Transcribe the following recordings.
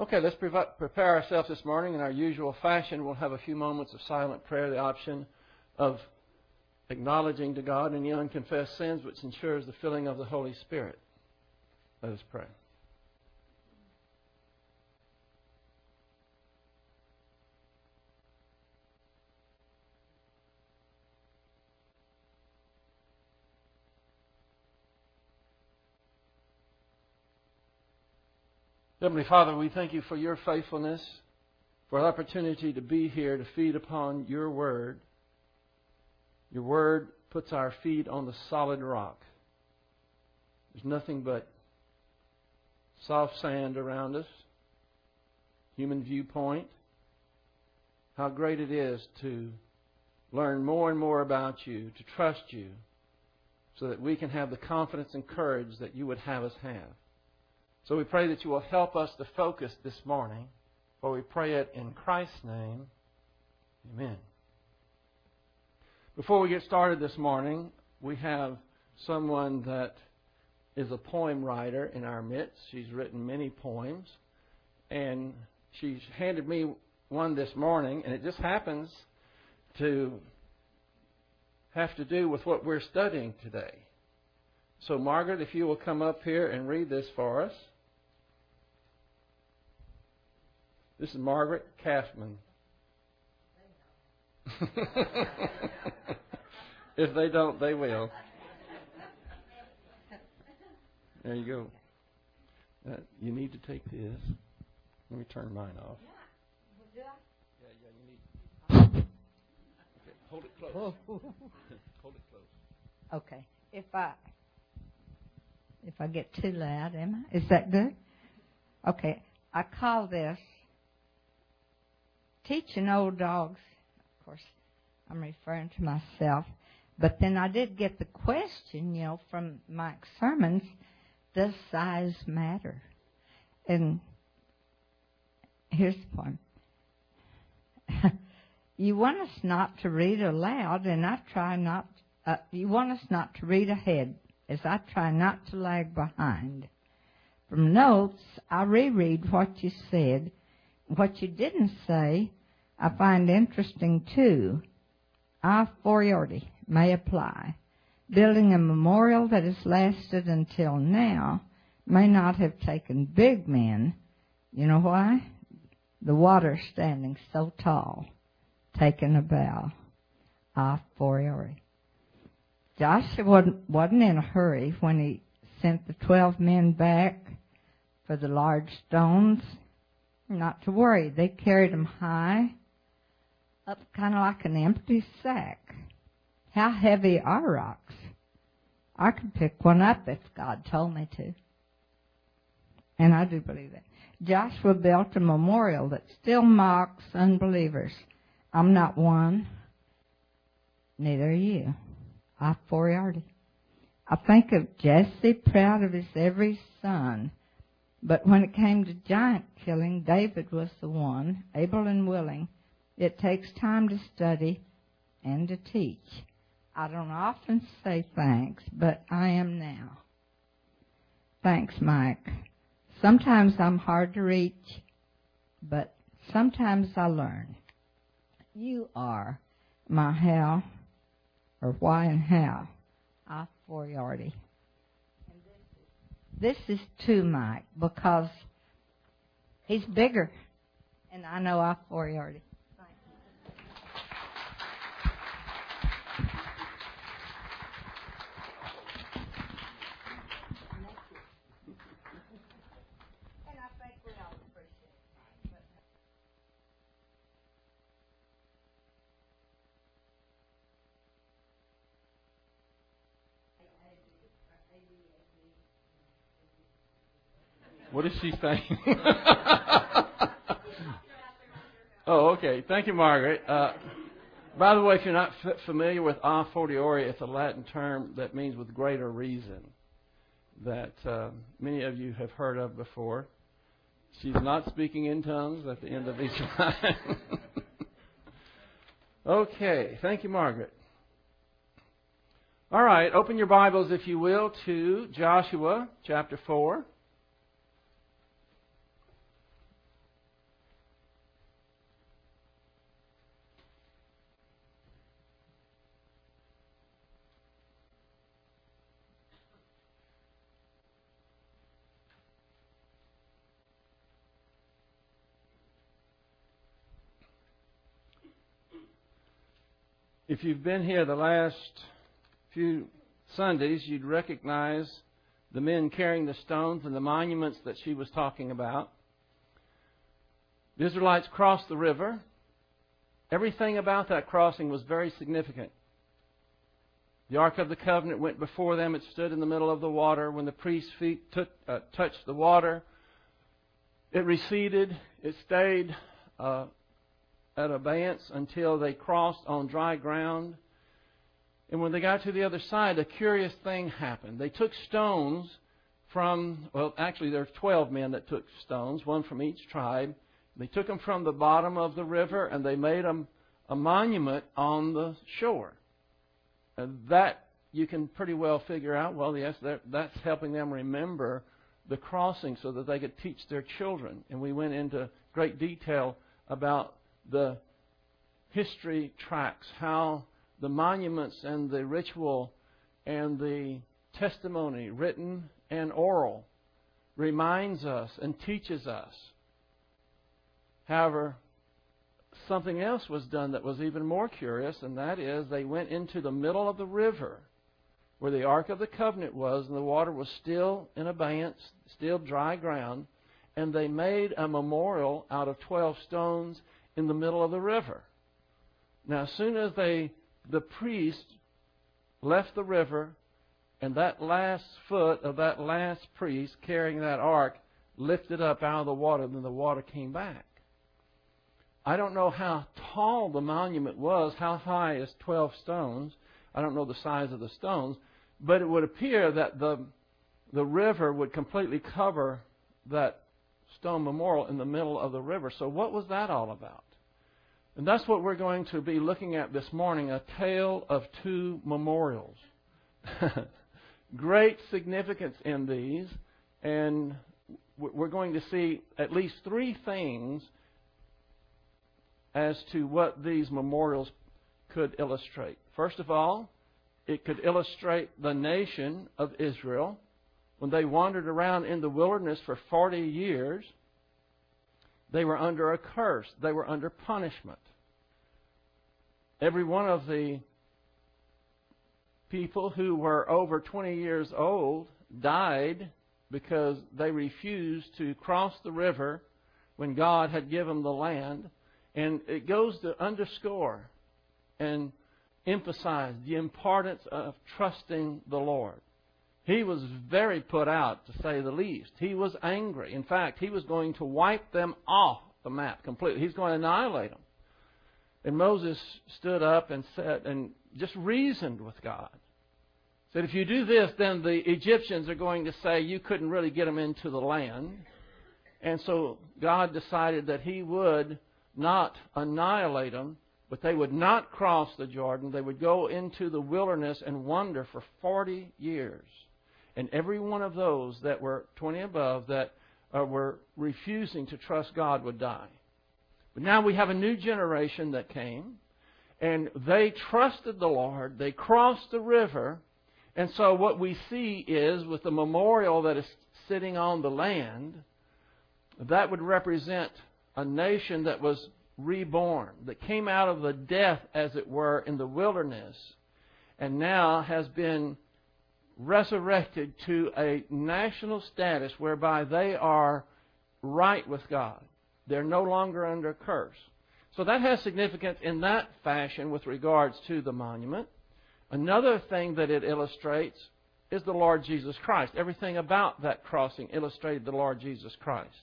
Okay, let's prepare ourselves this morning in our usual fashion. We'll have a few moments of silent prayer, the option of acknowledging to God any unconfessed sins, which ensures the filling of the Holy Spirit. Let us pray. Heavenly Father, we thank you for your faithfulness, for the opportunity to be here to feed upon your word. Your word puts our feet on the solid rock. There's nothing but soft sand around us, human viewpoint. How great it is to learn more and more about you, to trust you, so that we can have the confidence and courage that you would have us have. So we pray that you will help us to focus this morning, for we pray it in Christ's name. Amen. Before we get started this morning, we have someone that is a poem writer in our midst. She's written many poems, and she's handed me one this morning, and it just happens to have to do with what we're studying today. So, Margaret, if you will come up here and read this for us. This is Margaret Kaufman. if they don't, they will. There you go. Uh, you need to take this. Let me turn mine off. Yeah, yeah, you need. Okay, hold it close. hold it close. Okay. If I if I get too loud, am I? Is that good? Okay. I call this teaching old dogs, of course, I'm referring to myself, but then I did get the question, you know, from Mike's sermons, does size matter? And here's the point. you want us not to read aloud, and I try not, uh, you want us not to read ahead, as I try not to lag behind. From notes, I reread what you said. What you didn't say, I find interesting too. A fortiori may apply. Building a memorial that has lasted until now may not have taken big men. You know why? The water standing so tall, taking a bow. A fortiori. Joshua wasn't in a hurry when he sent the twelve men back for the large stones. Not to worry, they carried them high up kind of like an empty sack. How heavy are rocks? I could pick one up if God told me to. And I do believe that. Joshua built a memorial that still mocks unbelievers. I'm not one. Neither are you. I fortiori. I think of Jesse proud of his every son. But when it came to giant killing, David was the one, able and willing, it takes time to study and to teach. I don't often say thanks, but I am now. Thanks, Mike. Sometimes I'm hard to reach, but sometimes I learn. You are my how, or why and how, a fortiori. This is to Mike because he's bigger, and I know a fortiori. What is she saying? oh, okay. Thank you, Margaret. Uh, by the way, if you're not f- familiar with a fortiori, it's a Latin term that means with greater reason that uh, many of you have heard of before. She's not speaking in tongues at the end of each line. okay. Thank you, Margaret. All right. Open your Bibles, if you will, to Joshua chapter 4. If you've been here the last few Sundays, you'd recognize the men carrying the stones and the monuments that she was talking about. The Israelites crossed the river. Everything about that crossing was very significant. The Ark of the Covenant went before them. It stood in the middle of the water. When the priest's feet took, uh, touched the water, it receded. It stayed uh, at abeyance until they crossed on dry ground. And when they got to the other side, a curious thing happened. They took stones from, well, actually, there were 12 men that took stones, one from each tribe. They took them from the bottom of the river and they made them a monument on the shore. And that you can pretty well figure out, well, yes, that's helping them remember the crossing so that they could teach their children. And we went into great detail about the history tracks, how the monuments and the ritual and the testimony, written and oral, reminds us and teaches us. However, something else was done that was even more curious, and that is they went into the middle of the river where the Ark of the Covenant was, and the water was still in abeyance, still dry ground, and they made a memorial out of 12 stones in the middle of the river. Now, as soon as they, the priest left the river, and that last foot of that last priest carrying that ark lifted up out of the water, then the water came back. I don't know how tall the monument was, how high is 12 stones. I don't know the size of the stones, but it would appear that the, the river would completely cover that stone memorial in the middle of the river. So, what was that all about? And that's what we're going to be looking at this morning a tale of two memorials. Great significance in these, and we're going to see at least three things as to what these memorials could illustrate. First of all, it could illustrate the nation of Israel when they wandered around in the wilderness for 40 years. They were under a curse, they were under punishment. Every one of the people who were over 20 years old died because they refused to cross the river when God had given the land. And it goes to underscore and emphasize the importance of trusting the Lord. He was very put out, to say the least. He was angry. In fact, he was going to wipe them off the map completely. He's going to annihilate them. And Moses stood up and said, and just reasoned with God. Said, if you do this, then the Egyptians are going to say you couldn't really get them into the land. And so God decided that He would not annihilate them, but they would not cross the Jordan. They would go into the wilderness and wander for 40 years. And every one of those that were 20 above that uh, were refusing to trust God would die. But now we have a new generation that came, and they trusted the Lord. They crossed the river. And so what we see is with the memorial that is sitting on the land, that would represent a nation that was reborn, that came out of the death, as it were, in the wilderness, and now has been resurrected to a national status whereby they are right with God. They're no longer under curse. So that has significance in that fashion with regards to the monument. Another thing that it illustrates is the Lord Jesus Christ. Everything about that crossing illustrated the Lord Jesus Christ.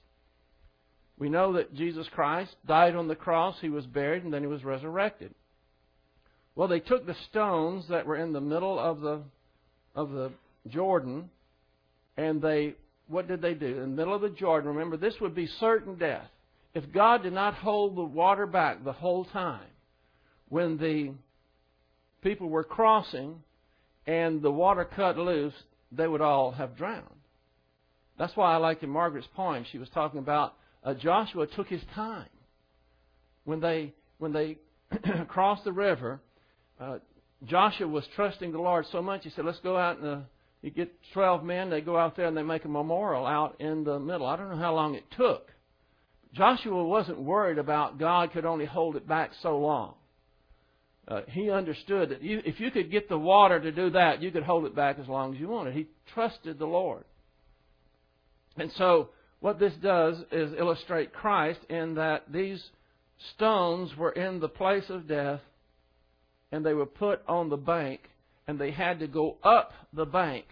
We know that Jesus Christ died on the cross, he was buried, and then he was resurrected. Well, they took the stones that were in the middle of the of the Jordan, and they what did they do? In the middle of the Jordan, remember this would be certain death if God did not hold the water back the whole time, when the people were crossing and the water cut loose, they would all have drowned. That's why I liked in Margaret's poem. She was talking about uh, Joshua took his time when they when they crossed the river. Uh, Joshua was trusting the Lord so much. He said, "Let's go out and uh, you get twelve men. They go out there and they make a memorial out in the middle. I don't know how long it took, Joshua wasn't worried about God could only hold it back so long. Uh, he understood that you, if you could get the water to do that, you could hold it back as long as you wanted. He trusted the Lord. And so, what this does is illustrate Christ in that these stones were in the place of death and they were put on the bank and they had to go up the bank,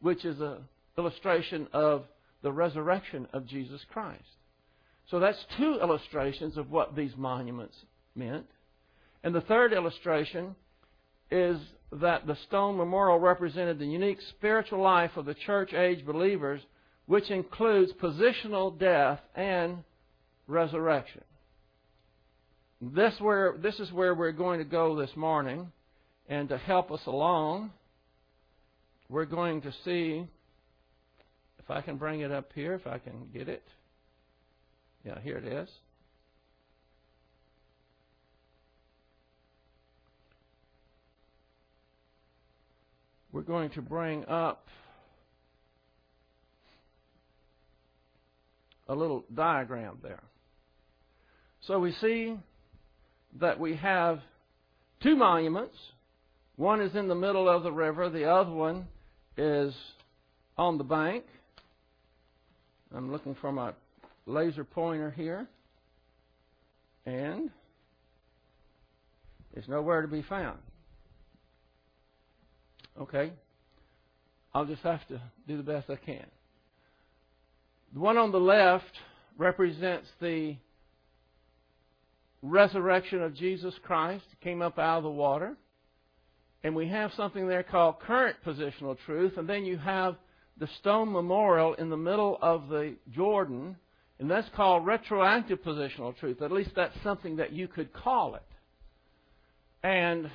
which is an illustration of the resurrection of Jesus Christ. So that's two illustrations of what these monuments meant. And the third illustration is that the stone memorial represented the unique spiritual life of the church age believers, which includes positional death and resurrection. This, where, this is where we're going to go this morning. And to help us along, we're going to see if I can bring it up here, if I can get it. Yeah, here it is. we're going to bring up a little diagram there. So we see that we have two monuments. One is in the middle of the river, the other one is on the bank. I'm looking for my laser pointer here. And it's nowhere to be found. Okay? I'll just have to do the best I can. The one on the left represents the resurrection of Jesus Christ. Came up out of the water. And we have something there called current positional truth. And then you have the stone memorial in the middle of the Jordan. And that's called retroactive positional truth. At least that's something that you could call it. And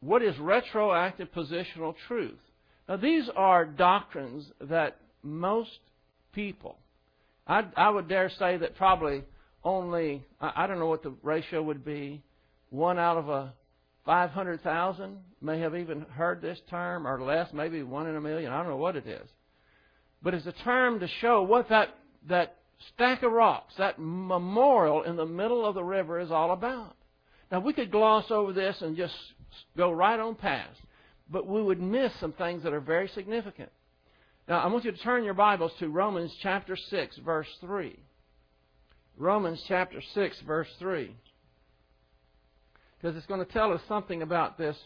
what is retroactive positional truth? Now, these are doctrines that most people, I, I would dare say that probably only, I, I don't know what the ratio would be, one out of a 500,000 may have even heard this term, or less, maybe one in a million. I don't know what it is. But it's a term to show what that, that stack of rocks, that memorial in the middle of the river is all about. Now, we could gloss over this and just go right on past. But we would miss some things that are very significant. Now, I want you to turn your Bibles to Romans chapter 6, verse 3. Romans chapter 6, verse 3. Because it's going to tell us something about this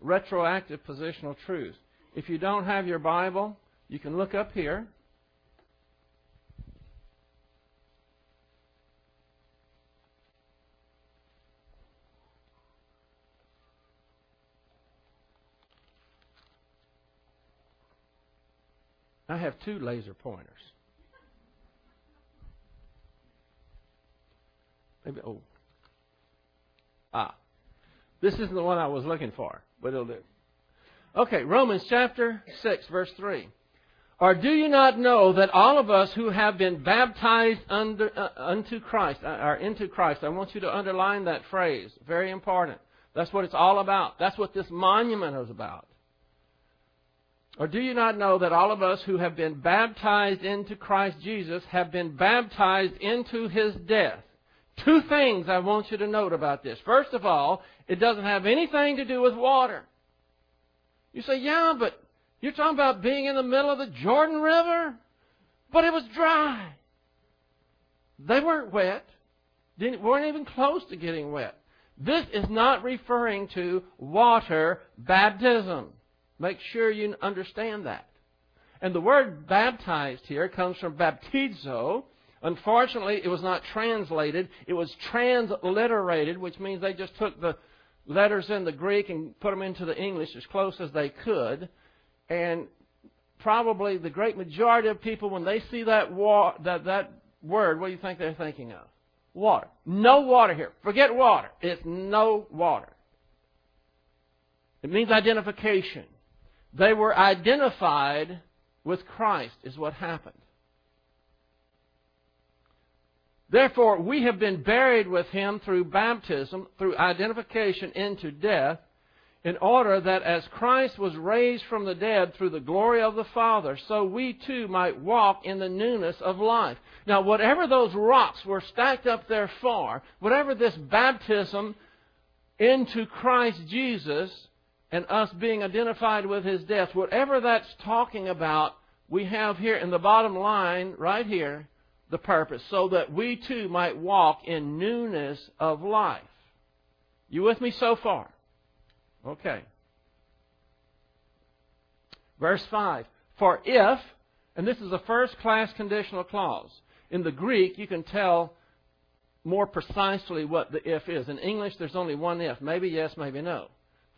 retroactive positional truth. If you don't have your Bible, you can look up here. I have two laser pointers. Maybe, oh. Ah. This isn't the one I was looking for, but it'll do. Okay, Romans chapter 6, verse 3. Or do you not know that all of us who have been baptized under, uh, unto Christ, uh, or into Christ, I want you to underline that phrase. Very important. That's what it's all about. That's what this monument is about. Or do you not know that all of us who have been baptized into Christ Jesus have been baptized into his death? Two things I want you to note about this. First of all, it doesn't have anything to do with water. You say, yeah, but you're talking about being in the middle of the Jordan River? But it was dry. They weren't wet. Didn't, weren't even close to getting wet. This is not referring to water baptism. Make sure you understand that. And the word baptized here comes from baptizo. Unfortunately, it was not translated. It was transliterated, which means they just took the letters in the Greek and put them into the English as close as they could. And probably the great majority of people, when they see that, wa- that, that word, what do you think they're thinking of? Water. No water here. Forget water. It's no water. It means identification. They were identified with Christ, is what happened. Therefore, we have been buried with him through baptism, through identification into death, in order that as Christ was raised from the dead through the glory of the Father, so we too might walk in the newness of life. Now, whatever those rocks were stacked up there for, whatever this baptism into Christ Jesus and us being identified with his death, whatever that's talking about, we have here in the bottom line, right here, the purpose, so that we too might walk in newness of life. You with me so far? Okay. Verse 5. For if, and this is a first class conditional clause. In the Greek, you can tell more precisely what the if is. In English, there's only one if. Maybe yes, maybe no.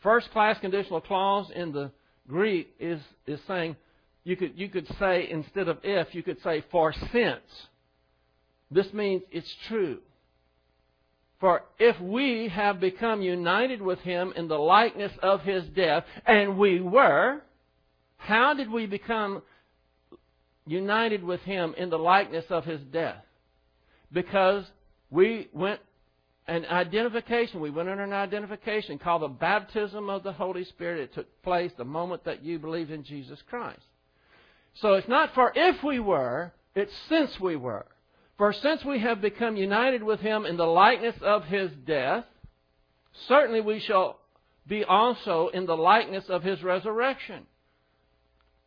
First class conditional clause in the Greek is, is saying, you could, you could say, instead of if, you could say for since. This means it's true. For if we have become united with him in the likeness of his death, and we were, how did we become united with him in the likeness of his death? Because we went an identification. We went under an identification called the baptism of the Holy Spirit. It took place the moment that you believed in Jesus Christ. So it's not for if we were, it's since we were. For since we have become united with him in the likeness of his death, certainly we shall be also in the likeness of his resurrection.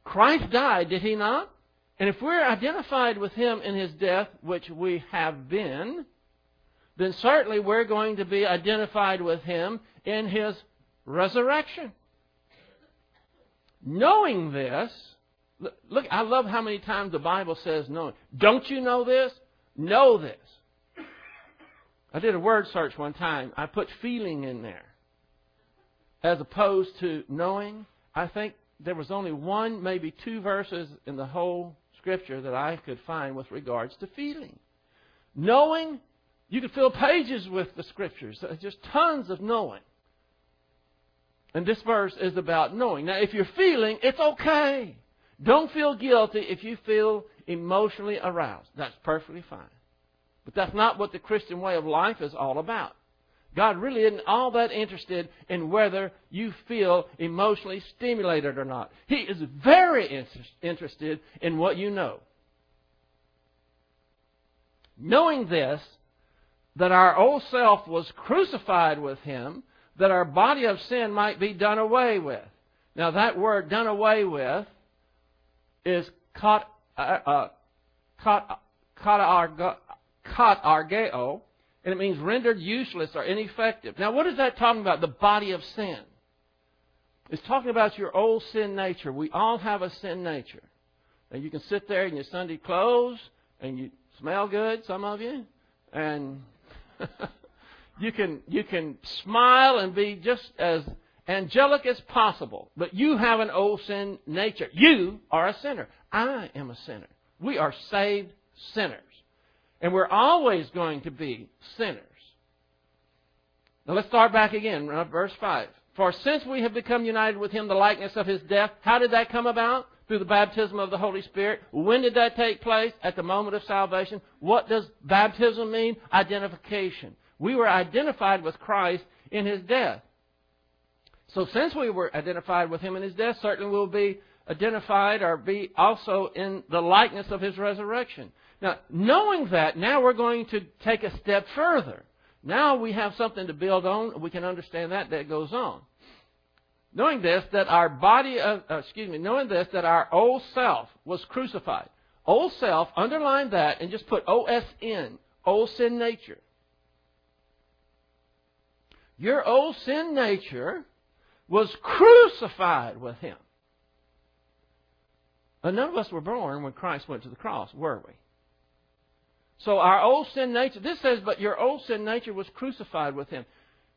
Christ died, did he not? And if we're identified with him in his death, which we have been, then certainly we're going to be identified with him in his resurrection. Knowing this, look, I love how many times the Bible says knowing. Don't you know this? Know this. I did a word search one time. I put feeling in there. As opposed to knowing, I think there was only one, maybe two verses in the whole scripture that I could find with regards to feeling. Knowing, you could fill pages with the scriptures. Just tons of knowing. And this verse is about knowing. Now, if you're feeling, it's okay. Don't feel guilty if you feel emotionally aroused. That's perfectly fine. But that's not what the Christian way of life is all about. God really isn't all that interested in whether you feel emotionally stimulated or not. He is very interested in what you know. Knowing this, that our old self was crucified with him, that our body of sin might be done away with. Now, that word done away with is kat, uh, uh, and it means rendered useless or ineffective. Now, what is that talking about? The body of sin. It's talking about your old sin nature. We all have a sin nature. And you can sit there in your Sunday clothes and you smell good, some of you, and you can you can smile and be just as angelic as possible. But you have an old sin nature. You are a sinner. I am a sinner. We are saved sinners. And we're always going to be sinners. Now let's start back again, uh, verse 5. For since we have become united with him the likeness of his death, how did that come about? Through the baptism of the Holy Spirit. When did that take place? At the moment of salvation. What does baptism mean? Identification. We were identified with Christ in his death. So since we were identified with him in his death, certainly we'll be identified or be also in the likeness of his resurrection. Now, knowing that, now we're going to take a step further. Now we have something to build on. We can understand that that goes on. Knowing this, that our body of, uh, excuse me, knowing this, that our old self was crucified. Old self, underline that and just put O-S-N, old sin nature. Your old sin nature was crucified with him. And none of us were born when Christ went to the cross, were we? So our old sin nature, this says, but your old sin nature was crucified with him.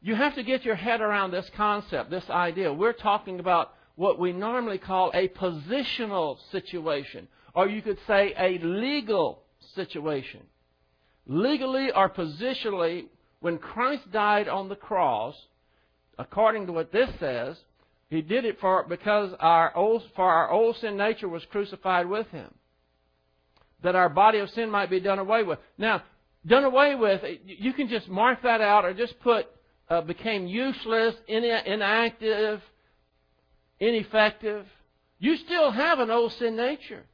You have to get your head around this concept, this idea. We're talking about what we normally call a positional situation, or you could say a legal situation. Legally or positionally, when Christ died on the cross, according to what this says, he did it for because our old, for our old sin nature was crucified with him that our body of sin might be done away with. Now, done away with, you can just mark that out or just put uh, became useless, inactive, ineffective. You still have an old sin nature.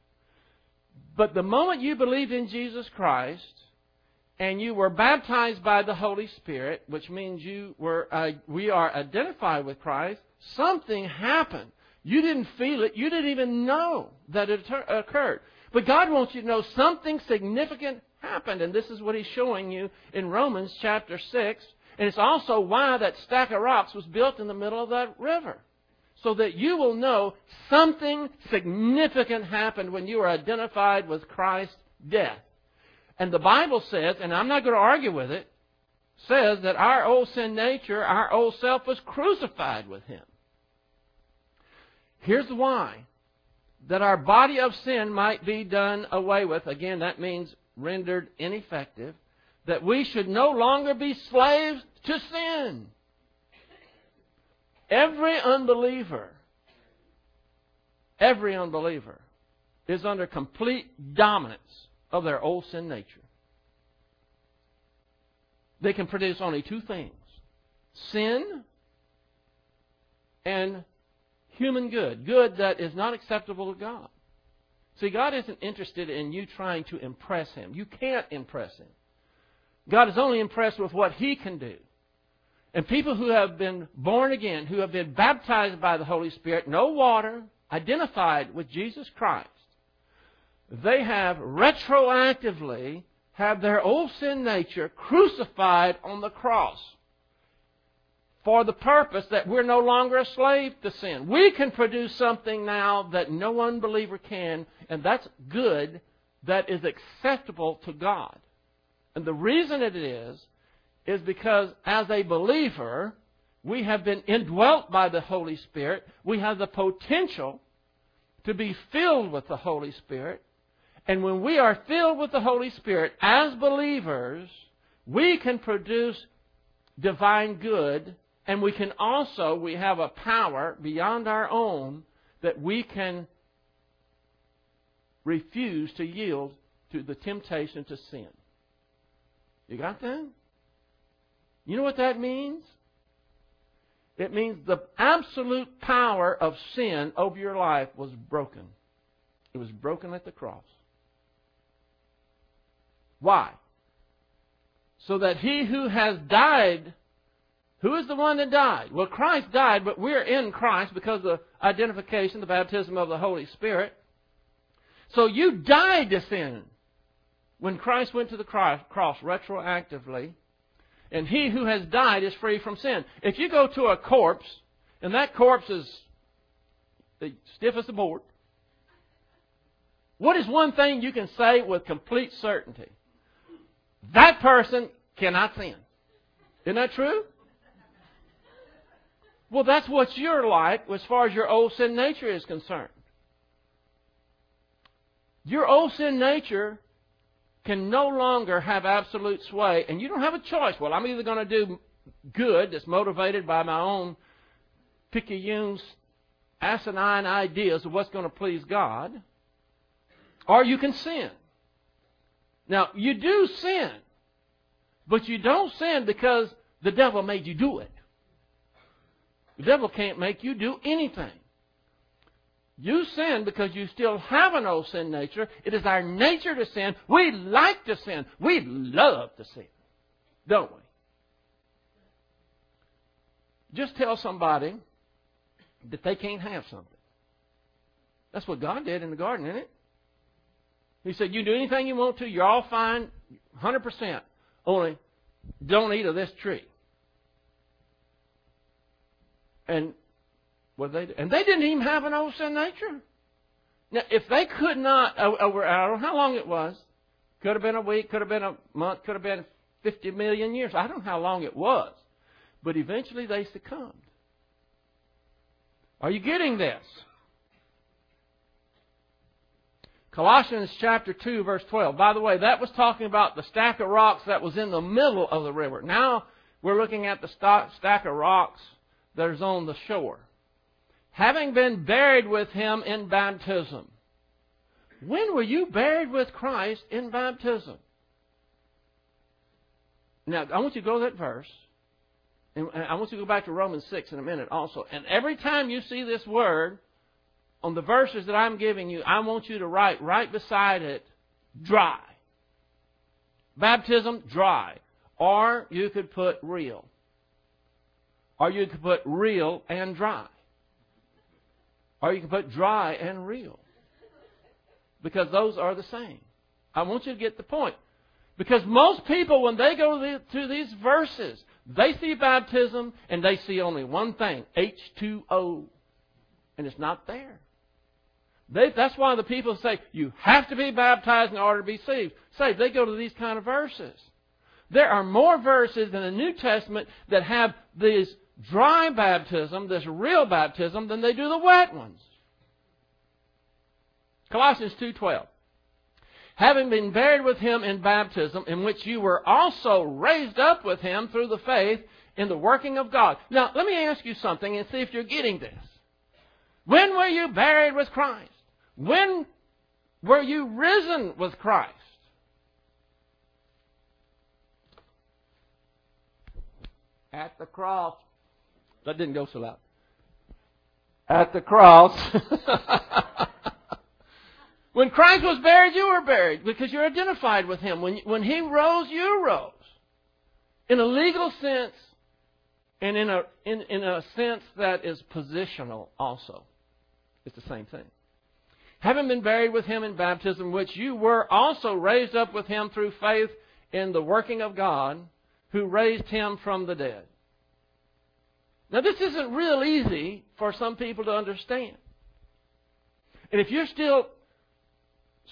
But the moment you believed in Jesus Christ, and you were baptized by the Holy Spirit, which means you were, uh, we are identified with Christ, something happened. You didn't feel it. You didn't even know that it occurred. But God wants you to know something significant happened. And this is what He's showing you in Romans chapter 6. And it's also why that stack of rocks was built in the middle of that river. So that you will know something significant happened when you were identified with Christ's death. And the Bible says, and I'm not going to argue with it, says that our old sin nature, our old self was crucified with Him. Here's why. That our body of sin might be done away with. Again, that means rendered ineffective. That we should no longer be slaves to sin. Every unbeliever, every unbeliever is under complete dominance of their old sin nature. They can produce only two things sin and human good, good that is not acceptable to God. See, God isn't interested in you trying to impress Him. You can't impress Him. God is only impressed with what He can do. And people who have been born again, who have been baptized by the Holy Spirit, no water, identified with Jesus Christ, they have retroactively had their old sin nature crucified on the cross for the purpose that we're no longer a slave to sin. We can produce something now that no unbeliever can, and that's good, that is acceptable to God. And the reason it is, is because as a believer, we have been indwelt by the Holy Spirit. We have the potential to be filled with the Holy Spirit. And when we are filled with the Holy Spirit as believers, we can produce divine good, and we can also, we have a power beyond our own that we can refuse to yield to the temptation to sin. You got that? You know what that means? It means the absolute power of sin over your life was broken. It was broken at the cross. Why? So that he who has died, who is the one that died? Well, Christ died, but we're in Christ because of the identification, the baptism of the Holy Spirit. So you died to sin when Christ went to the cross retroactively. And he who has died is free from sin. If you go to a corpse, and that corpse is stiff as a board, what is one thing you can say with complete certainty? That person cannot sin. Isn't that true? Well, that's what you're like as far as your old sin nature is concerned. Your old sin nature can no longer have absolute sway, and you don't have a choice. Well, I'm either going to do good that's motivated by my own picayune, asinine ideas of what's going to please God, or you can sin. Now, you do sin, but you don't sin because the devil made you do it. The devil can't make you do anything. You sin because you still have an old sin nature. It is our nature to sin. We like to sin. We love to sin. Don't we? Just tell somebody that they can't have something. That's what God did in the garden, isn't it? He said, You do anything you want to, you're all fine, 100%. Only don't eat of this tree. And what they and they didn't even have an old sin nature. Now, if they could not oh, oh, over I don't know how long it was, could have been a week, could have been a month, could have been 50 million years. I don't know how long it was, but eventually they succumbed. Are you getting this? Colossians chapter 2 verse 12. By the way, that was talking about the stack of rocks that was in the middle of the river. Now we're looking at the stack of rocks that is on the shore. Having been buried with him in baptism. When were you buried with Christ in baptism? Now, I want you to go to that verse. And I want you to go back to Romans 6 in a minute also. And every time you see this word, on the verses that I'm giving you, I want you to write right beside it, dry. baptism, dry. Or you could put real. Or you could put real and dry. Or you can put dry and real. Because those are the same. I want you to get the point. Because most people, when they go to these verses, they see baptism and they see only one thing H2O. And it's not there. They, that's why the people say you have to be baptized in order to be saved. Saved. They go to these kind of verses. There are more verses in the New Testament that have this dry baptism, this real baptism, than they do the wet ones. Colossians 2:12. Having been buried with him in baptism, in which you were also raised up with him through the faith in the working of God. Now, let me ask you something and see if you're getting this. When were you buried with Christ? When were you risen with Christ? At the cross. That didn't go so loud. At the cross. when Christ was buried, you were buried because you're identified with Him. When, when He rose, you rose. In a legal sense, and in a, in, in a sense that is positional also. It's the same thing having been buried with him in baptism, which you were also raised up with him through faith in the working of God, who raised him from the dead. Now, this isn't real easy for some people to understand. And if you're still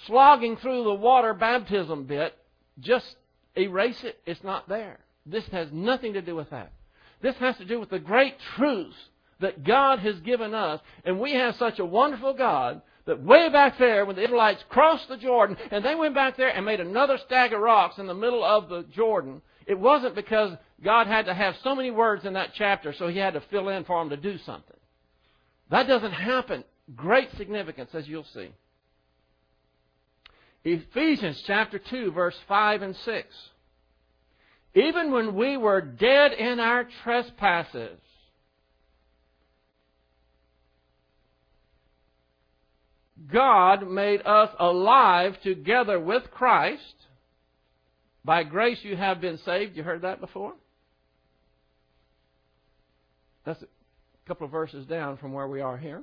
slogging through the water baptism bit, just erase it. It's not there. This has nothing to do with that. This has to do with the great truths that God has given us. And we have such a wonderful God that way back there, when the Israelites crossed the Jordan, and they went back there and made another stag of rocks in the middle of the Jordan, it wasn't because God had to have so many words in that chapter, so he had to fill in for them to do something. That doesn't happen. Great significance, as you'll see. Ephesians chapter 2, verse 5 and 6. Even when we were dead in our trespasses, God made us alive together with Christ. By grace you have been saved. You heard that before? That's a couple of verses down from where we are here.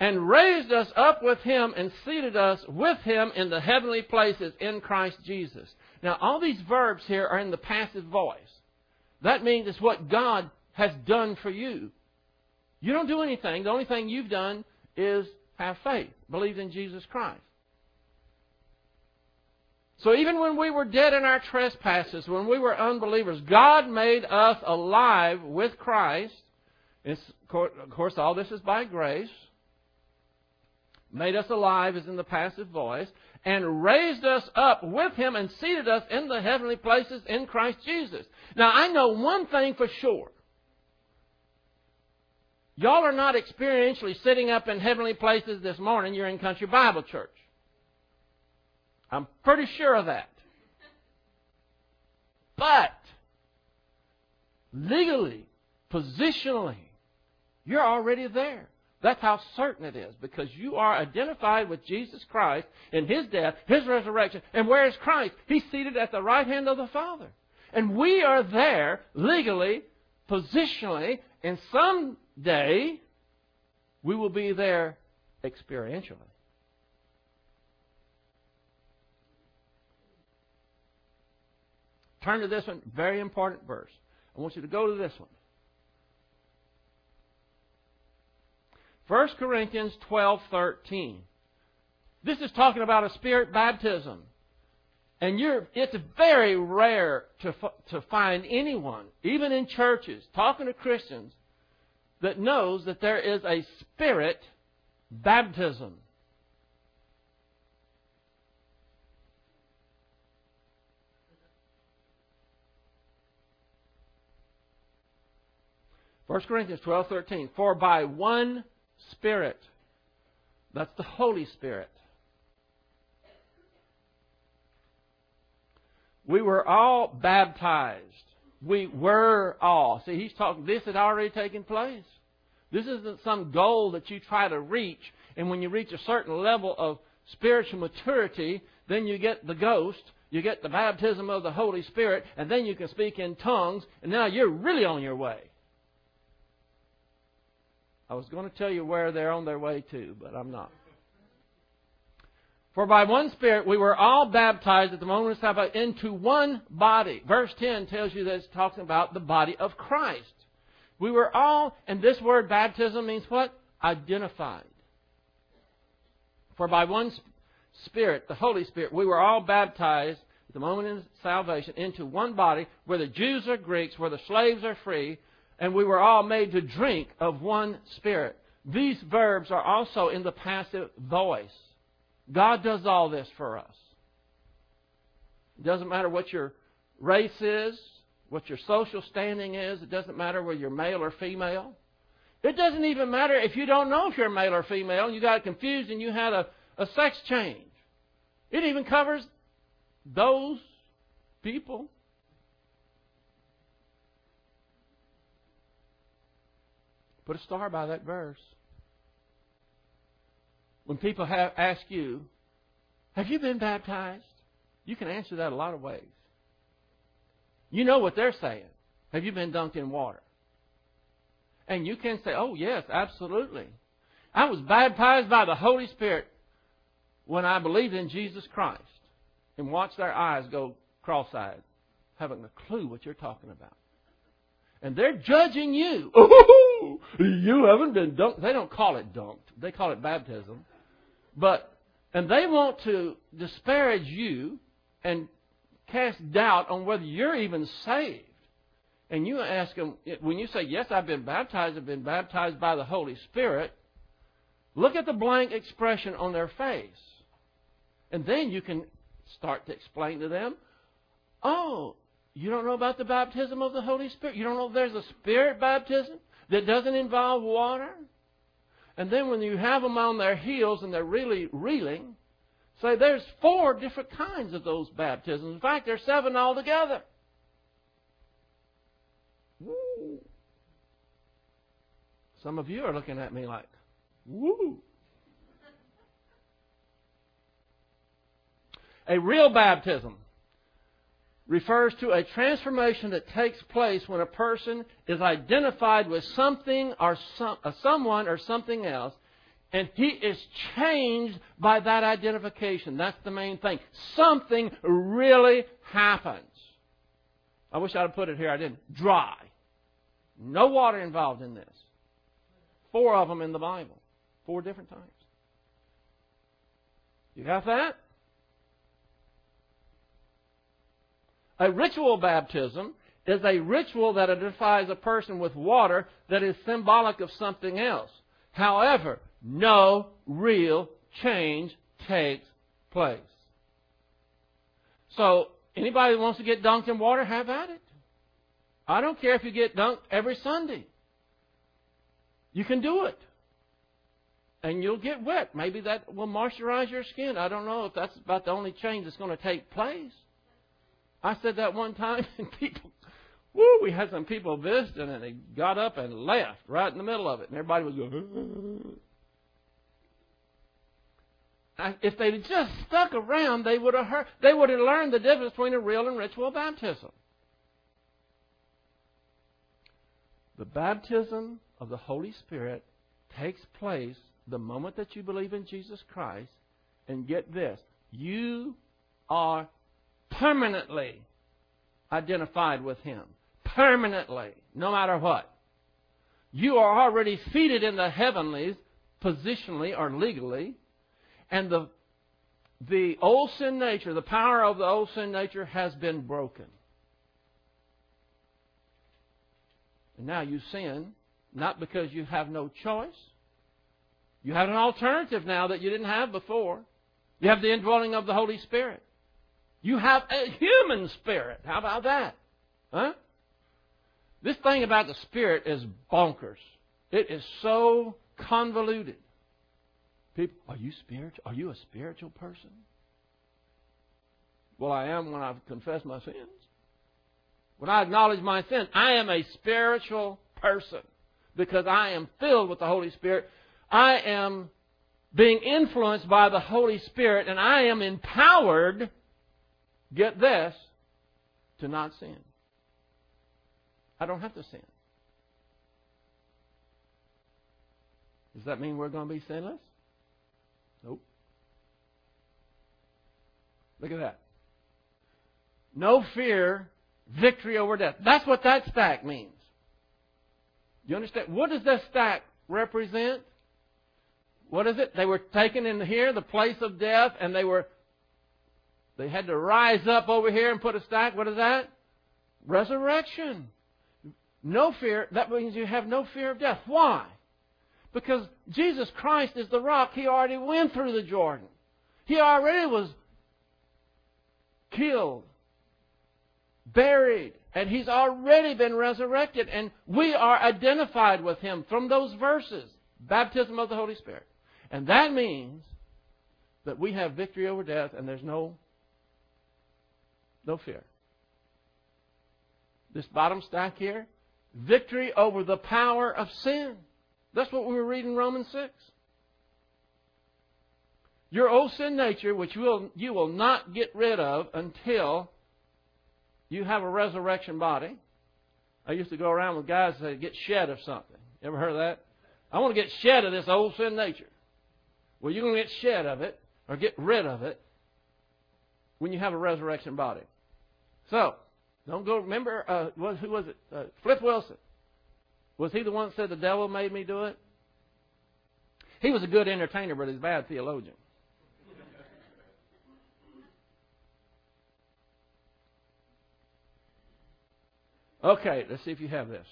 And raised us up with him and seated us with him in the heavenly places in Christ Jesus. Now, all these verbs here are in the passive voice. That means it's what God has done for you. You don't do anything. The only thing you've done is have faith, believe in Jesus Christ. So even when we were dead in our trespasses, when we were unbelievers, God made us alive with Christ. It's, of course, all this is by grace. Made us alive is in the passive voice. And raised us up with Him and seated us in the heavenly places in Christ Jesus. Now, I know one thing for sure. Y'all are not experientially sitting up in heavenly places this morning. You're in Country Bible Church. I'm pretty sure of that. But, legally, positionally, you're already there. That's how certain it is because you are identified with Jesus Christ in His death, His resurrection. And where is Christ? He's seated at the right hand of the Father. And we are there legally, positionally, and someday we will be there experientially. Turn to this one, very important verse. I want you to go to this one. 1 Corinthians 12:13. This is talking about a spirit baptism. And you're, it's very rare to, to find anyone, even in churches, talking to Christians, that knows that there is a spirit baptism. First Corinthians twelve thirteen. For by one Spirit, that's the Holy Spirit, We were all baptized. We were all. See, he's talking, this had already taken place. This isn't some goal that you try to reach, and when you reach a certain level of spiritual maturity, then you get the ghost you get the baptism of the Holy Spirit, and then you can speak in tongues, and now you're really on your way. I was going to tell you where they're on their way to, but I'm not. For by one Spirit we were all baptized at the moment of salvation into one body. Verse 10 tells you that it's talking about the body of Christ. We were all, and this word baptism means what? Identified. For by one Spirit, the Holy Spirit, we were all baptized at the moment of salvation into one body, whether Jews or Greeks, whether slaves or free, and we were all made to drink of one Spirit. These verbs are also in the passive voice. God does all this for us. It doesn't matter what your race is, what your social standing is. It doesn't matter whether you're male or female. It doesn't even matter if you don't know if you're male or female and you got confused and you had a, a sex change. It even covers those people. Put a star by that verse. When people have, ask you, Have you been baptized? You can answer that a lot of ways. You know what they're saying. Have you been dunked in water? And you can say, Oh, yes, absolutely. I was baptized by the Holy Spirit when I believed in Jesus Christ. And watch their eyes go cross eyed, having a clue what you're talking about. And they're judging you. You haven't been dunked. They don't call it dunked. They call it baptism. But, and they want to disparage you and cast doubt on whether you're even saved. And you ask them, when you say, Yes, I've been baptized, I've been baptized by the Holy Spirit, look at the blank expression on their face. And then you can start to explain to them, Oh, you don't know about the baptism of the Holy Spirit? You don't know there's a spirit baptism that doesn't involve water? And then when you have them on their heels and they're really reeling, say there's four different kinds of those baptisms. In fact, there's seven altogether. Some of you are looking at me like, woo. A real baptism refers to a transformation that takes place when a person is identified with something or some, uh, someone or something else, and he is changed by that identification. That's the main thing. Something really happens. I wish I'd have put it here. I didn't. Dry. No water involved in this. Four of them in the Bible. Four different times. You got that? A ritual baptism is a ritual that identifies a person with water that is symbolic of something else. However, no real change takes place. So, anybody that wants to get dunked in water, have at it. I don't care if you get dunked every Sunday. You can do it. And you'll get wet. Maybe that will moisturize your skin. I don't know if that's about the only change that's going to take place. I said that one time, and people, woo, we had some people visiting, and they got up and left right in the middle of it, and everybody was going. If they'd just stuck around, they would have heard. They would have learned the difference between a real and ritual baptism. The baptism of the Holy Spirit takes place the moment that you believe in Jesus Christ, and get this: you are permanently identified with Him. Permanently, no matter what. You are already seated in the heavenlies, positionally or legally, and the, the old sin nature, the power of the old sin nature has been broken. And now you sin, not because you have no choice. You have an alternative now that you didn't have before. You have the indwelling of the Holy Spirit. You have a human spirit. How about that? Huh? This thing about the spirit is bonkers. It is so convoluted. People, are you spiritual? Are you a spiritual person? Well, I am when I've confessed my sins. When I acknowledge my sin, I am a spiritual person because I am filled with the Holy Spirit. I am being influenced by the Holy Spirit and I am empowered get this, to not sin. I don't have to sin. Does that mean we're going to be sinless? Nope. Look at that. No fear, victory over death. That's what that stack means. You understand? What does that stack represent? What is it? They were taken in here, the place of death, and they were they had to rise up over here and put a stack. What is that? Resurrection. No fear. That means you have no fear of death. Why? Because Jesus Christ is the rock. He already went through the Jordan. He already was killed, buried, and he's already been resurrected. And we are identified with him from those verses baptism of the Holy Spirit. And that means that we have victory over death and there's no no fear. This bottom stack here, victory over the power of sin. That's what we were reading in Romans 6. Your old sin nature, which you will, you will not get rid of until you have a resurrection body. I used to go around with guys that get shed of something. Ever heard of that? I want to get shed of this old sin nature. Well, you're going to get shed of it or get rid of it when you have a resurrection body. So, don't go. Remember, uh, who was it? Uh, Flip Wilson. Was he the one that said the devil made me do it? He was a good entertainer, but he's a bad theologian. Okay, let's see if you have this.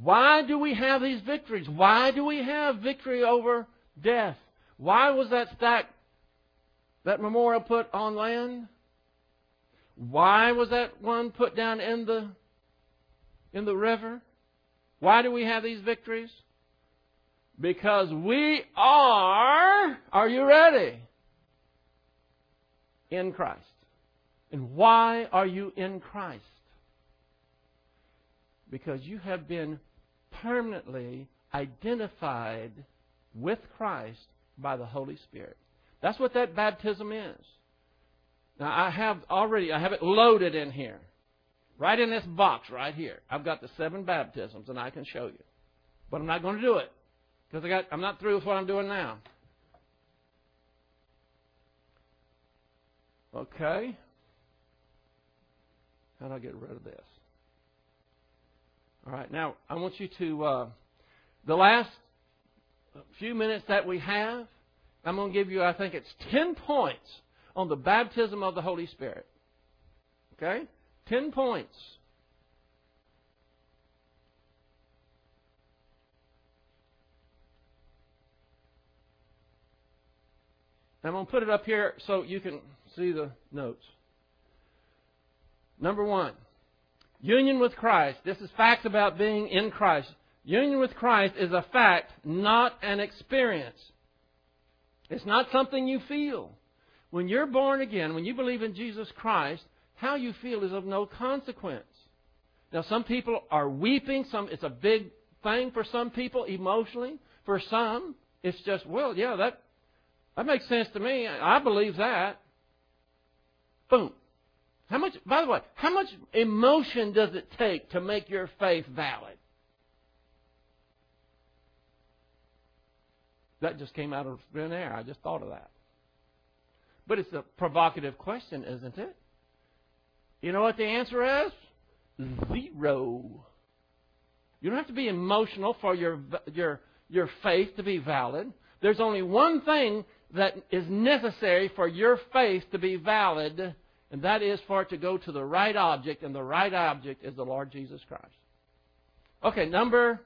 Why do we have these victories? Why do we have victory over death? Why was that stack, that memorial put on land? Why was that one put down in the in the river? Why do we have these victories? Because we are, are you ready? In Christ. And why are you in Christ? Because you have been permanently identified with Christ by the Holy Spirit. That's what that baptism is. Now I have already, I have it loaded in here. Right in this box right here. I've got the seven baptisms and I can show you. But I'm not going to do it. Because I got, I'm not through with what I'm doing now. Okay. How do I get rid of this? All right, now I want you to, uh, the last few minutes that we have, I'm going to give you, I think it's 10 points on the baptism of the Holy Spirit. Okay? Ten points. I'm going to put it up here so you can see the notes. Number one, union with Christ. This is facts about being in Christ. Union with Christ is a fact, not an experience. It's not something you feel. When you're born again, when you believe in Jesus Christ, how you feel is of no consequence. Now, some people are weeping. Some it's a big thing for some people emotionally. For some, it's just well, yeah, that that makes sense to me. I believe that. Boom. How much? By the way, how much emotion does it take to make your faith valid? That just came out of thin air. I just thought of that. But it's a provocative question, isn't it? You know what the answer is? Zero. You don't have to be emotional for your, your, your faith to be valid. There's only one thing that is necessary for your faith to be valid, and that is for it to go to the right object, and the right object is the Lord Jesus Christ. Okay, number,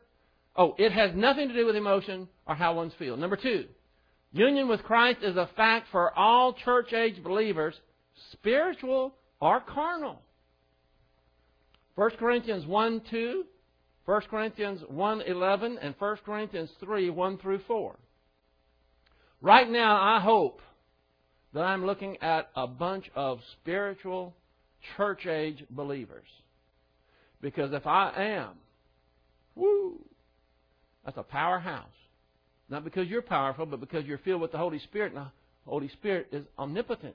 oh, it has nothing to do with emotion or how one's feel. Number two, Union with Christ is a fact for all church age believers, spiritual or carnal. 1 Corinthians 1 2, 1 Corinthians 1 11, and 1 Corinthians 3 1 through 4. Right now, I hope that I'm looking at a bunch of spiritual church age believers. Because if I am, woo, that's a powerhouse. Not because you're powerful, but because you're filled with the Holy Spirit. Now, the Holy Spirit is omnipotent.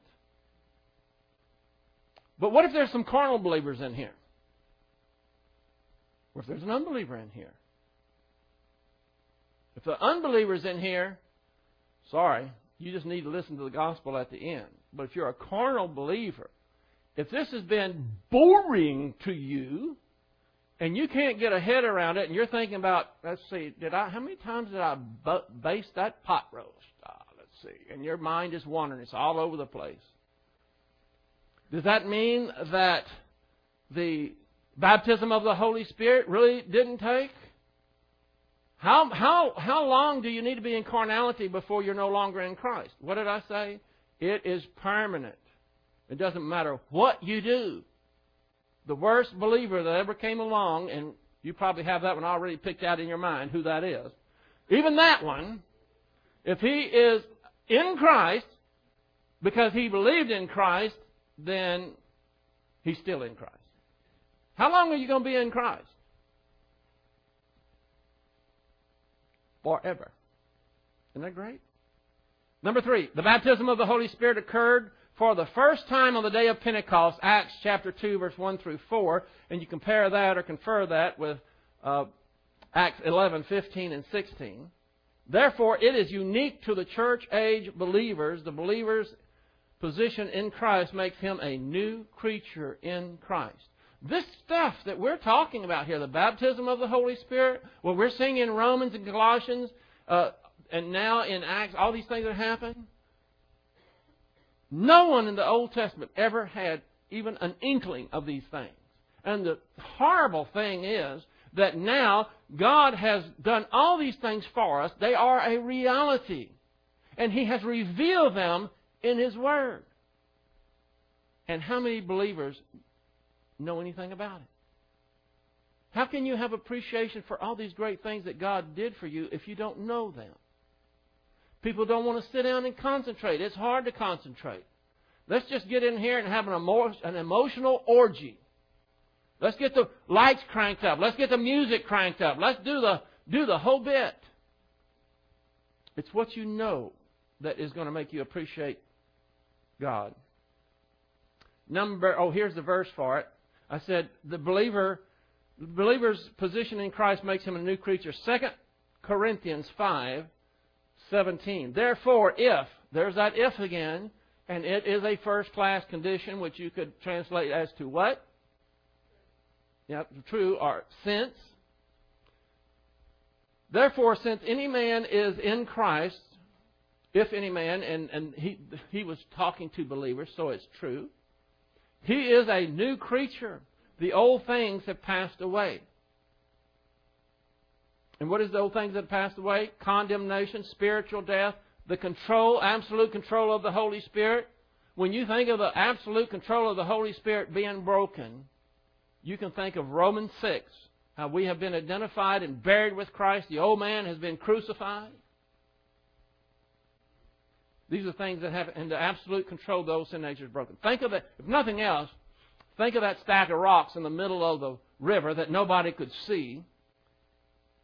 But what if there's some carnal believers in here? What if there's an unbeliever in here? If the unbeliever's in here, sorry, you just need to listen to the gospel at the end. But if you're a carnal believer, if this has been boring to you, and you can't get a head around it, and you're thinking about, let's see, did I? How many times did I baste that pot roast? Ah, let's see, and your mind is wandering; it's all over the place. Does that mean that the baptism of the Holy Spirit really didn't take? How, how, how long do you need to be in carnality before you're no longer in Christ? What did I say? It is permanent. It doesn't matter what you do. The worst believer that ever came along, and you probably have that one already picked out in your mind who that is. Even that one, if he is in Christ because he believed in Christ, then he's still in Christ. How long are you going to be in Christ? Forever. Isn't that great? Number three, the baptism of the Holy Spirit occurred for the first time on the day of Pentecost, Acts chapter 2, verse 1 through 4, and you compare that or confer that with uh, Acts 11, 15, and 16. Therefore, it is unique to the church age believers. The believer's position in Christ makes him a new creature in Christ. This stuff that we're talking about here, the baptism of the Holy Spirit, what we're seeing in Romans and Colossians, uh, and now in Acts, all these things that happen, no one in the Old Testament ever had even an inkling of these things. And the horrible thing is that now God has done all these things for us. They are a reality. And He has revealed them in His Word. And how many believers know anything about it? How can you have appreciation for all these great things that God did for you if you don't know them? People don't want to sit down and concentrate. It's hard to concentrate. Let's just get in here and have an, emo- an emotional orgy. Let's get the lights cranked up. Let's get the music cranked up. Let's do the do the whole bit. It's what you know that is going to make you appreciate God. Number oh, here's the verse for it. I said the believer the believer's position in Christ makes him a new creature. Second Corinthians five 17. Therefore, if, there's that if again, and it is a first class condition, which you could translate as to what? Yeah, true, or since. Therefore, since any man is in Christ, if any man, and, and he, he was talking to believers, so it's true, he is a new creature. The old things have passed away. And what is the old things that passed away? Condemnation, spiritual death, the control, absolute control of the Holy Spirit. When you think of the absolute control of the Holy Spirit being broken, you can think of Romans 6, how we have been identified and buried with Christ. The old man has been crucified. These are things that have, and the absolute control of the old sin nature is broken. Think of it, if nothing else, think of that stack of rocks in the middle of the river that nobody could see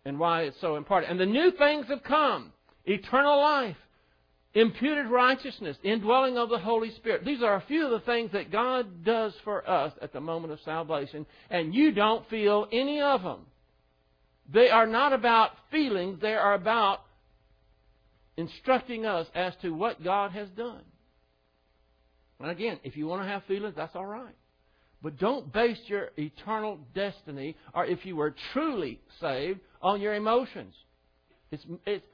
and why it's so important. And the new things have come eternal life, imputed righteousness, indwelling of the Holy Spirit. These are a few of the things that God does for us at the moment of salvation, and you don't feel any of them. They are not about feelings, they are about instructing us as to what God has done. And again, if you want to have feelings, that's all right. But don't base your eternal destiny, or if you were truly saved, on your emotions. It's, it's,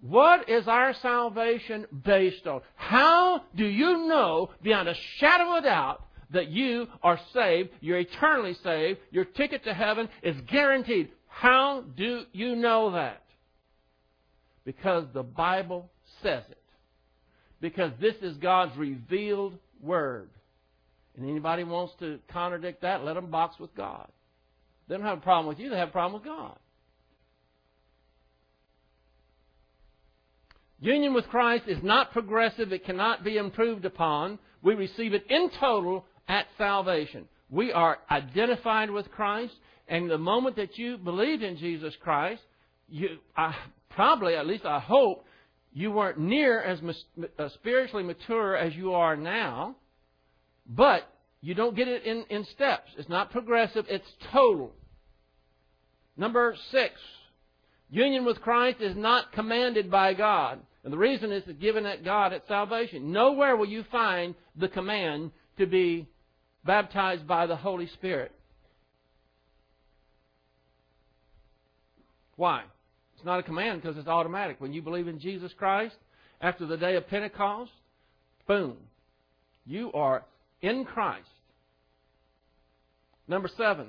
what is our salvation based on? How do you know beyond a shadow of a doubt that you are saved, you're eternally saved, your ticket to heaven is guaranteed? How do you know that? Because the Bible says it. Because this is God's revealed word. And anybody wants to contradict that, let them box with God. They don't have a problem with you, they have a problem with God. Union with Christ is not progressive, it cannot be improved upon. We receive it in total at salvation. We are identified with Christ, and the moment that you believed in Jesus Christ, you I, probably, at least I hope, you weren't near as uh, spiritually mature as you are now, but you don't get it in, in steps. It's not progressive, it's total. Number six, union with Christ is not commanded by God. And the reason is given at God at salvation. Nowhere will you find the command to be baptized by the Holy Spirit. Why? It's not a command because it's automatic. When you believe in Jesus Christ, after the day of Pentecost, boom, you are in Christ. Number seven,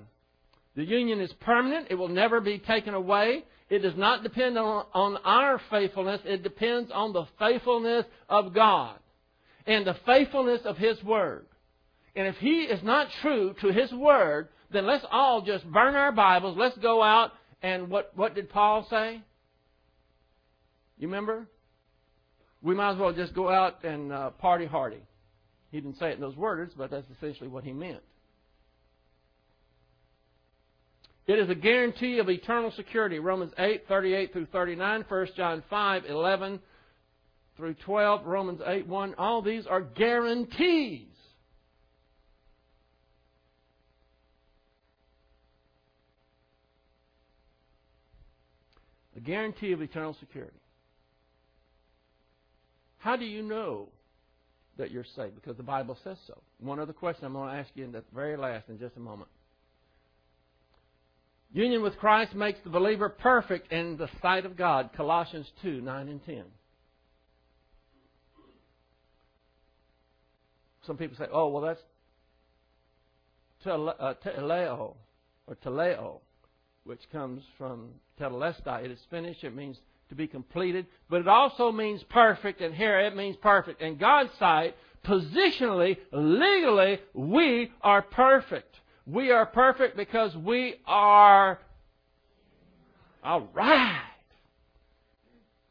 the union is permanent. It will never be taken away. It does not depend on, on our faithfulness. It depends on the faithfulness of God and the faithfulness of His Word. And if He is not true to His Word, then let's all just burn our Bibles. Let's go out and what, what did Paul say? You remember? We might as well just go out and uh, party hardy. He didn't say it in those words, but that's essentially what he meant. It is a guarantee of eternal security. Romans 8, 38 through 39, 1 John 5, 11 through 12, Romans 8, 1. All these are guarantees. A guarantee of eternal security. How do you know that you're saved? Because the Bible says so. One other question I'm going to ask you in the very last in just a moment. Union with Christ makes the believer perfect in the sight of God. Colossians 2 9 and 10. Some people say, oh, well, that's uh, teleo, or teleo, which comes from tetelestai. It is finished. It means to be completed. But it also means perfect, and here it means perfect. In God's sight, positionally, legally, we are perfect. We are perfect because we are. All right.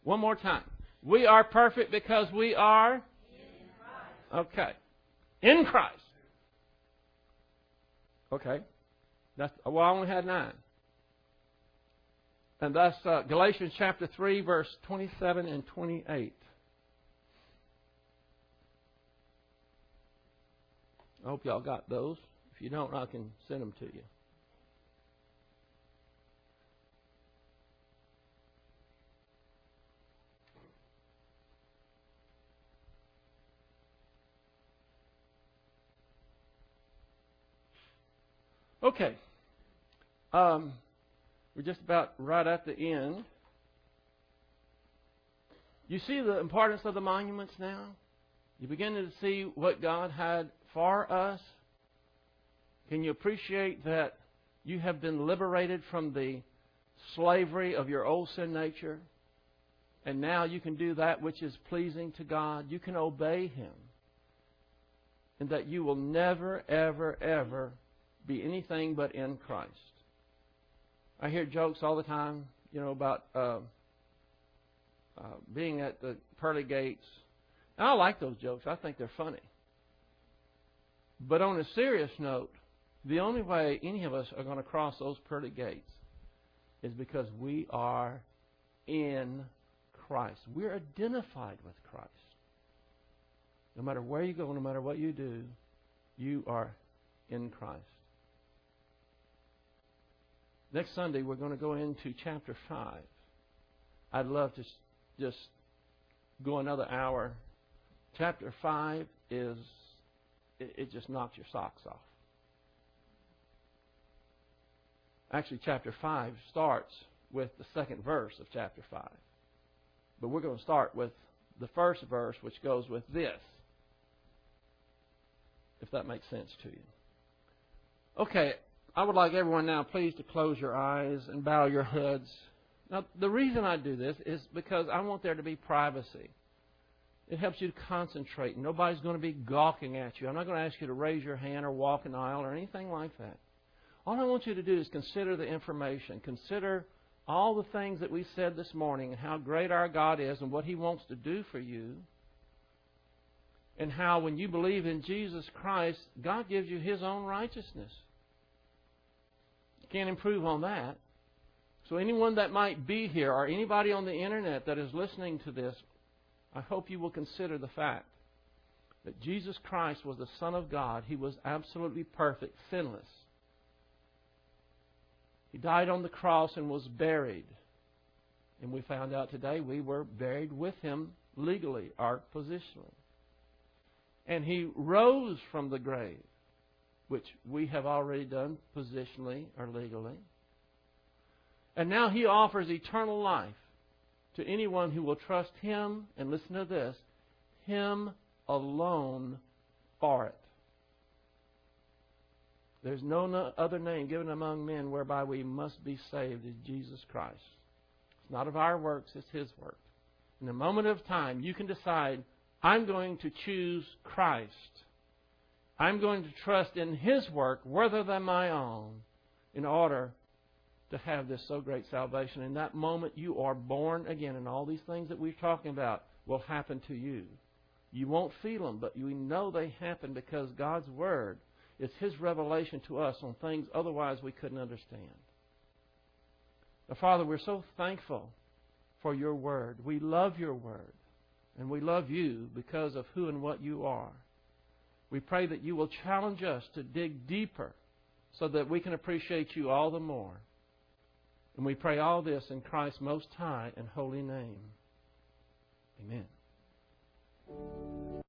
One more time. We are perfect because we are. Okay. In Christ. Okay. That's, well, I only had nine. And that's uh, Galatians chapter 3, verse 27 and 28. I hope y'all got those. You don't, I can send them to you. Okay. Um, we're just about right at the end. You see the importance of the monuments now? You begin to see what God had for us? Can you appreciate that you have been liberated from the slavery of your old sin nature? And now you can do that which is pleasing to God. You can obey Him. And that you will never, ever, ever be anything but in Christ. I hear jokes all the time, you know, about uh, uh, being at the pearly gates. And I like those jokes. I think they're funny. But on a serious note, the only way any of us are going to cross those pearly gates is because we are in Christ. We're identified with Christ. No matter where you go, no matter what you do, you are in Christ. Next Sunday, we're going to go into chapter 5. I'd love to just go another hour. Chapter 5 is, it, it just knocks your socks off. Actually, chapter 5 starts with the second verse of chapter 5. But we're going to start with the first verse, which goes with this, if that makes sense to you. Okay, I would like everyone now, please, to close your eyes and bow your heads. Now, the reason I do this is because I want there to be privacy. It helps you to concentrate. Nobody's going to be gawking at you. I'm not going to ask you to raise your hand or walk an aisle or anything like that. All I want you to do is consider the information. Consider all the things that we said this morning and how great our God is and what He wants to do for you. And how, when you believe in Jesus Christ, God gives you His own righteousness. You can't improve on that. So, anyone that might be here or anybody on the internet that is listening to this, I hope you will consider the fact that Jesus Christ was the Son of God. He was absolutely perfect, sinless. He died on the cross and was buried. And we found out today we were buried with him legally or positionally. And he rose from the grave, which we have already done positionally or legally. And now he offers eternal life to anyone who will trust him, and listen to this, him alone for it. There's no other name given among men whereby we must be saved is Jesus Christ. It's not of our works, it's His work. In a moment of time, you can decide, I'm going to choose Christ. I'm going to trust in His work rather than my own in order to have this so great salvation. In that moment, you are born again, and all these things that we're talking about will happen to you. You won't feel them, but you know they happen because God's Word is His revelation to us on things otherwise we couldn't understand. Now, Father, we're so thankful for your Word. We love your Word, and we love you because of who and what you are. We pray that you will challenge us to dig deeper so that we can appreciate you all the more. And we pray all this in Christ's most high and holy name. Amen.